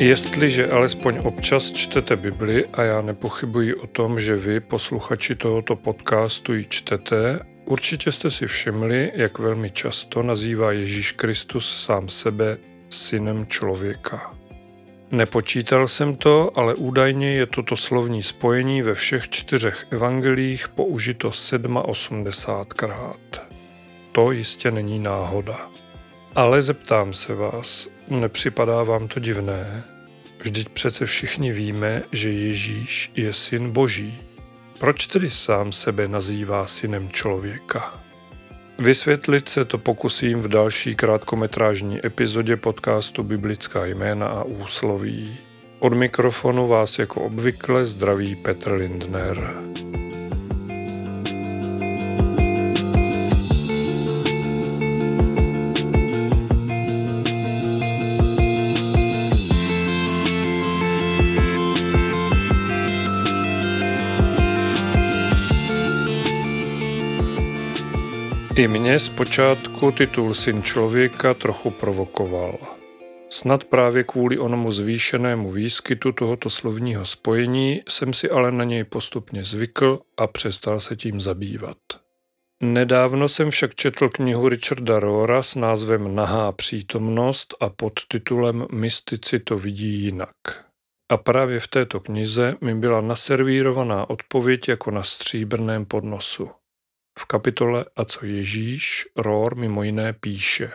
Jestliže alespoň občas čtete Bibli a já nepochybuji o tom, že vy, posluchači tohoto podcastu, ji čtete, určitě jste si všimli, jak velmi často nazývá Ježíš Kristus sám sebe synem člověka. Nepočítal jsem to, ale údajně je toto slovní spojení ve všech čtyřech evangelích použito 87krát. To jistě není náhoda. Ale zeptám se vás, nepřipadá vám to divné? Vždyť přece všichni víme, že Ježíš je syn Boží. Proč tedy sám sebe nazývá synem člověka? Vysvětlit se to pokusím v další krátkometrážní epizodě podcastu Biblická jména a úsloví. Od mikrofonu vás jako obvykle zdraví Petr Lindner. I mě zpočátku titul Syn člověka trochu provokoval. Snad právě kvůli onomu zvýšenému výskytu tohoto slovního spojení jsem si ale na něj postupně zvykl a přestal se tím zabývat. Nedávno jsem však četl knihu Richarda Rohra s názvem Nahá přítomnost a pod titulem Mystici to vidí jinak. A právě v této knize mi byla naservírovaná odpověď jako na stříbrném podnosu. V kapitole A co Ježíš Rohr mimo jiné píše.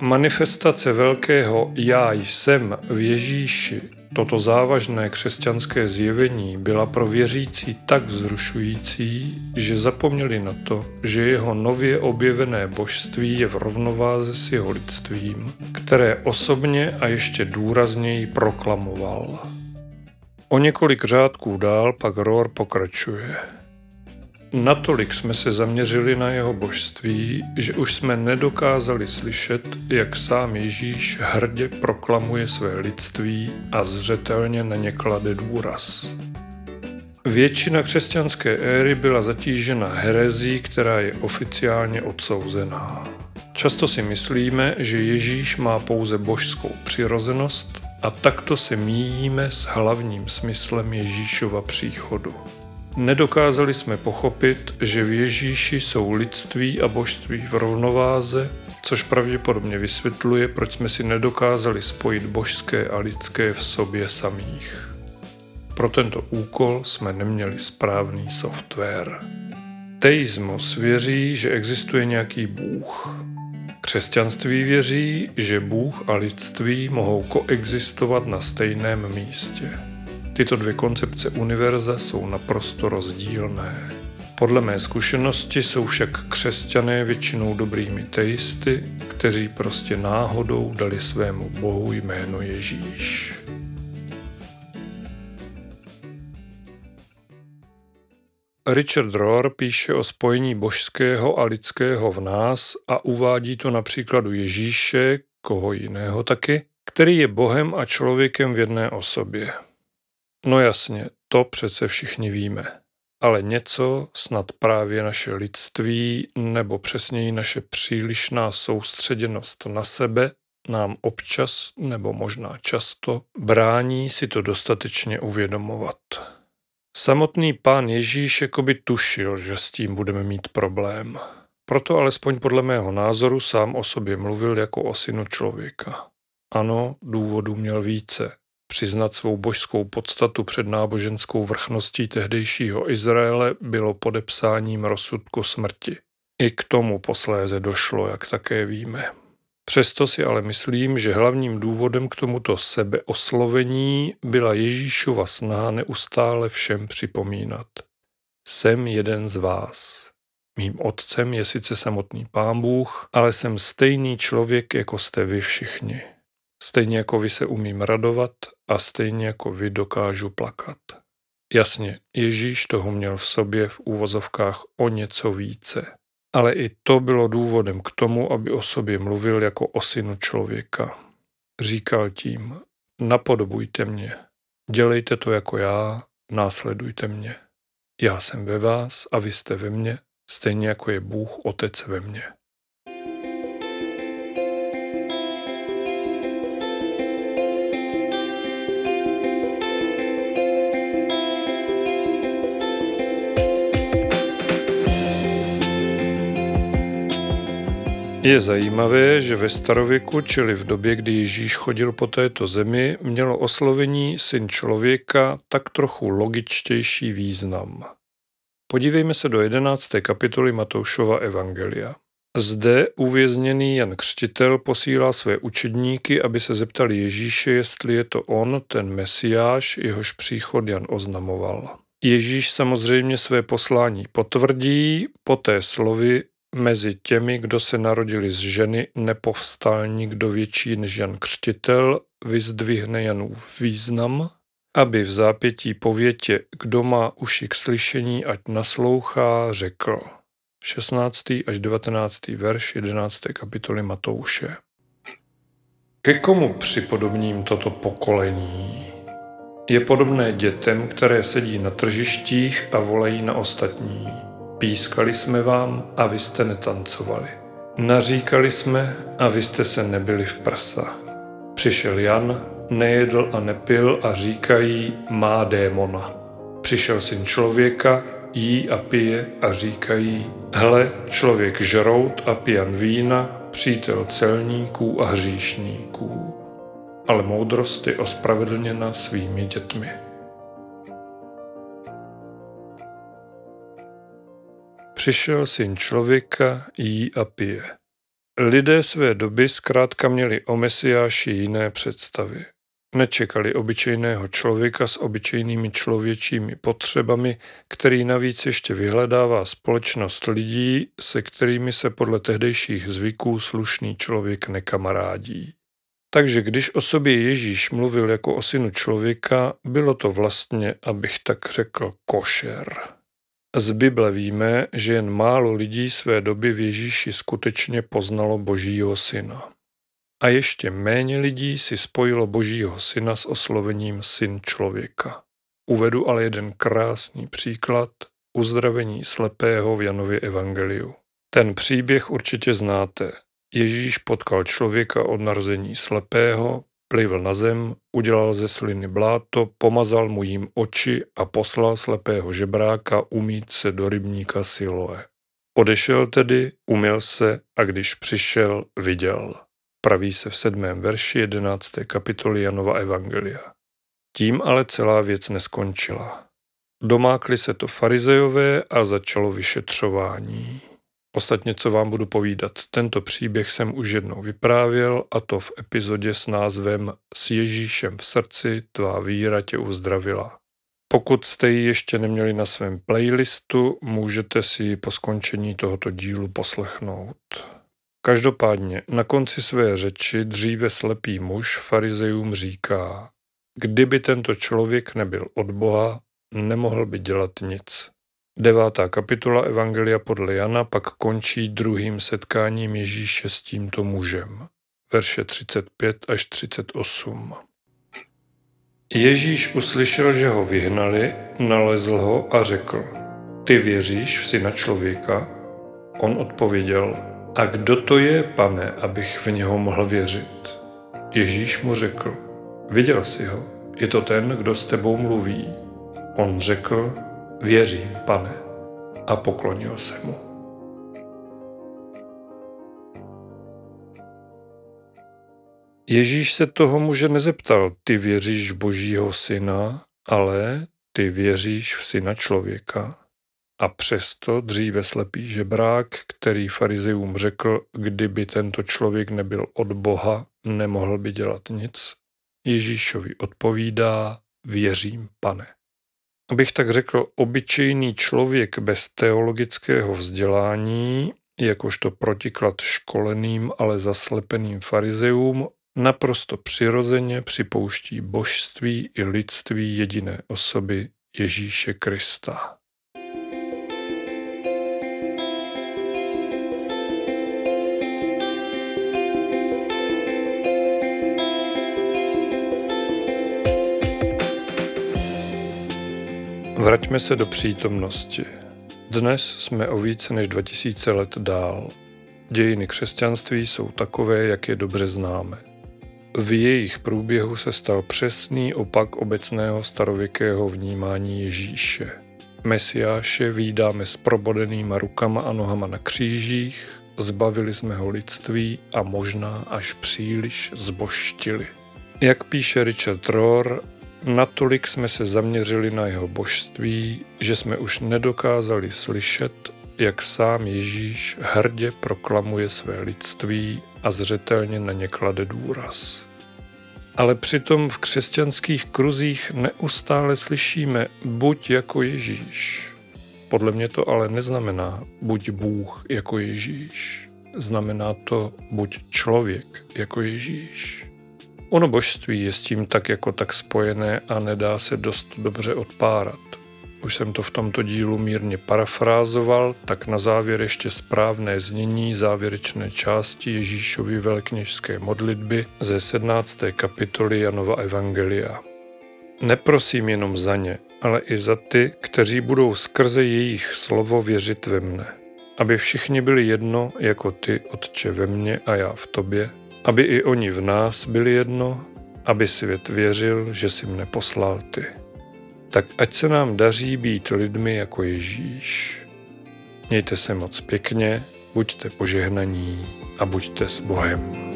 Manifestace velkého Já jsem v Ježíši, toto závažné křesťanské zjevení byla pro věřící tak vzrušující, že zapomněli na to, že jeho nově objevené božství je v rovnováze s jeho lidstvím, které osobně a ještě důrazněji proklamoval. O několik řádků dál pak Rohr pokračuje. Natolik jsme se zaměřili na jeho božství, že už jsme nedokázali slyšet, jak sám Ježíš hrdě proklamuje své lidství a zřetelně na ně klade důraz. Většina křesťanské éry byla zatížena herezí, která je oficiálně odsouzená. Často si myslíme, že Ježíš má pouze božskou přirozenost a takto se míjíme s hlavním smyslem Ježíšova příchodu. Nedokázali jsme pochopit, že v Ježíši jsou lidství a božství v rovnováze, což pravděpodobně vysvětluje, proč jsme si nedokázali spojit božské a lidské v sobě samých. Pro tento úkol jsme neměli správný software. Teismus věří, že existuje nějaký Bůh, Křesťanství věří, že Bůh a lidství mohou koexistovat na stejném místě. Tyto dvě koncepce univerza jsou naprosto rozdílné. Podle mé zkušenosti jsou však křesťané většinou dobrými teisty, kteří prostě náhodou dali svému bohu jméno Ježíš. Richard Rohr píše o spojení božského a lidského v nás a uvádí to na příkladu Ježíše, koho jiného taky, který je Bohem a člověkem v jedné osobě. No jasně, to přece všichni víme. Ale něco, snad právě naše lidství, nebo přesněji naše přílišná soustředěnost na sebe, nám občas, nebo možná často, brání si to dostatečně uvědomovat. Samotný pán Ježíš jakoby tušil, že s tím budeme mít problém. Proto alespoň podle mého názoru sám o sobě mluvil jako o synu člověka. Ano, důvodů měl více. Přiznat svou božskou podstatu před náboženskou vrchností tehdejšího Izraele bylo podepsáním rozsudku smrti. I k tomu posléze došlo, jak také víme. Přesto si ale myslím, že hlavním důvodem k tomuto sebeoslovení byla Ježíšova snaha neustále všem připomínat. Jsem jeden z vás. Mým otcem je sice samotný pán Bůh, ale jsem stejný člověk, jako jste vy všichni. Stejně jako vy se umím radovat a stejně jako vy dokážu plakat. Jasně, Ježíš toho měl v sobě v úvozovkách o něco více. Ale i to bylo důvodem k tomu, aby o sobě mluvil jako o synu člověka. Říkal tím, napodobujte mě, dělejte to jako já, následujte mě. Já jsem ve vás a vy jste ve mně, stejně jako je Bůh Otec ve mně. Je zajímavé, že ve starověku, čili v době, kdy Ježíš chodil po této zemi, mělo oslovení syn člověka tak trochu logičtější význam. Podívejme se do 11. kapitoly Matoušova Evangelia. Zde uvězněný Jan Křtitel posílá své učedníky, aby se zeptali Ježíše, jestli je to on, ten mesiáš, jehož příchod Jan oznamoval. Ježíš samozřejmě své poslání potvrdí, poté slovy Mezi těmi, kdo se narodili z ženy, nepovstal nikdo větší než Jan Křtitel, vyzdvihne Janův význam, aby v zápětí povětě, kdo má uši k slyšení, ať naslouchá, řekl. 16. až 19. verš 11. kapitoly Matouše. Ke komu připodobním toto pokolení? Je podobné dětem, které sedí na tržištích a volají na ostatní. Pískali jsme vám a vy jste netancovali. Naříkali jsme a vy jste se nebyli v prsa. Přišel Jan, nejedl a nepil a říkají, má démona. Přišel syn člověka, jí a pije a říkají, hle, člověk žrout a pijan vína, přítel celníků a hříšníků. Ale moudrost je ospravedlněna svými dětmi. Přišel syn člověka, jí a pije. Lidé své doby zkrátka měli o Mesiáši jiné představy. Nečekali obyčejného člověka s obyčejnými člověčími potřebami, který navíc ještě vyhledává společnost lidí, se kterými se podle tehdejších zvyků slušný člověk nekamarádí. Takže když o sobě Ježíš mluvil jako o synu člověka, bylo to vlastně, abych tak řekl, košer. Z Bible víme, že jen málo lidí své doby v Ježíši skutečně poznalo Božího syna. A ještě méně lidí si spojilo Božího syna s oslovením syn člověka. Uvedu ale jeden krásný příklad uzdravení slepého v Janově evangeliu. Ten příběh určitě znáte. Ježíš potkal člověka od narození slepého, Plivl na zem, udělal ze sliny bláto, pomazal mu jim oči a poslal slepého žebráka umít se do rybníka Siloe. Odešel tedy, umyl se a když přišel, viděl. Praví se v sedmém verši jedenácté kapitoly Janova Evangelia. Tím ale celá věc neskončila. Domákli se to farizejové a začalo vyšetřování. Ostatně, co vám budu povídat, tento příběh jsem už jednou vyprávěl a to v epizodě s názvem S Ježíšem v srdci tvá víra tě uzdravila. Pokud jste ji ještě neměli na svém playlistu, můžete si ji po skončení tohoto dílu poslechnout. Každopádně na konci své řeči dříve slepý muž farizejům říká, kdyby tento člověk nebyl od Boha, nemohl by dělat nic. Devátá kapitola Evangelia podle Jana pak končí druhým setkáním Ježíše s tímto mužem. Verše 35 až 38. Ježíš uslyšel, že ho vyhnali, nalezl ho a řekl, ty věříš v syna člověka? On odpověděl, a kdo to je, pane, abych v něho mohl věřit? Ježíš mu řekl, viděl jsi ho, je to ten, kdo s tebou mluví. On řekl, Věřím, pane, a poklonil se mu. Ježíš se toho muže nezeptal, ty věříš Božího syna, ale ty věříš v syna člověka. A přesto dříve slepý žebrák, který farizeům řekl, kdyby tento člověk nebyl od Boha, nemohl by dělat nic, Ježíšovi odpovídá, věřím, pane abych tak řekl, obyčejný člověk bez teologického vzdělání, jakožto protiklad školeným, ale zaslepeným farizeům, naprosto přirozeně připouští božství i lidství jediné osoby Ježíše Krista. Vraťme se do přítomnosti. Dnes jsme o více než 2000 let dál. Dějiny křesťanství jsou takové, jak je dobře známe. V jejich průběhu se stal přesný opak obecného starověkého vnímání Ježíše. Mesiáše výdáme s probodenýma rukama a nohama na křížích, zbavili jsme ho lidství a možná až příliš zboštili. Jak píše Richard Rohr, natolik jsme se zaměřili na jeho božství, že jsme už nedokázali slyšet, jak sám Ježíš hrdě proklamuje své lidství a zřetelně na ně klade důraz. Ale přitom v křesťanských kruzích neustále slyšíme buď jako Ježíš. Podle mě to ale neznamená buď Bůh jako Ježíš. Znamená to buď člověk jako Ježíš. Ono božství je s tím tak jako tak spojené a nedá se dost dobře odpárat. Už jsem to v tomto dílu mírně parafrázoval, tak na závěr ještě správné znění závěrečné části Ježíšovy velkněžské modlitby ze 17. kapitoly Janova Evangelia. Neprosím jenom za ně, ale i za ty, kteří budou skrze jejich slovo věřit ve mne. Aby všichni byli jedno, jako ty, Otče, ve mně a já v tobě, aby i oni v nás byli jedno, aby svět věřil, že si mne poslal ty. Tak ať se nám daří být lidmi jako Ježíš. Mějte se moc pěkně, buďte požehnaní a buďte s Bohem.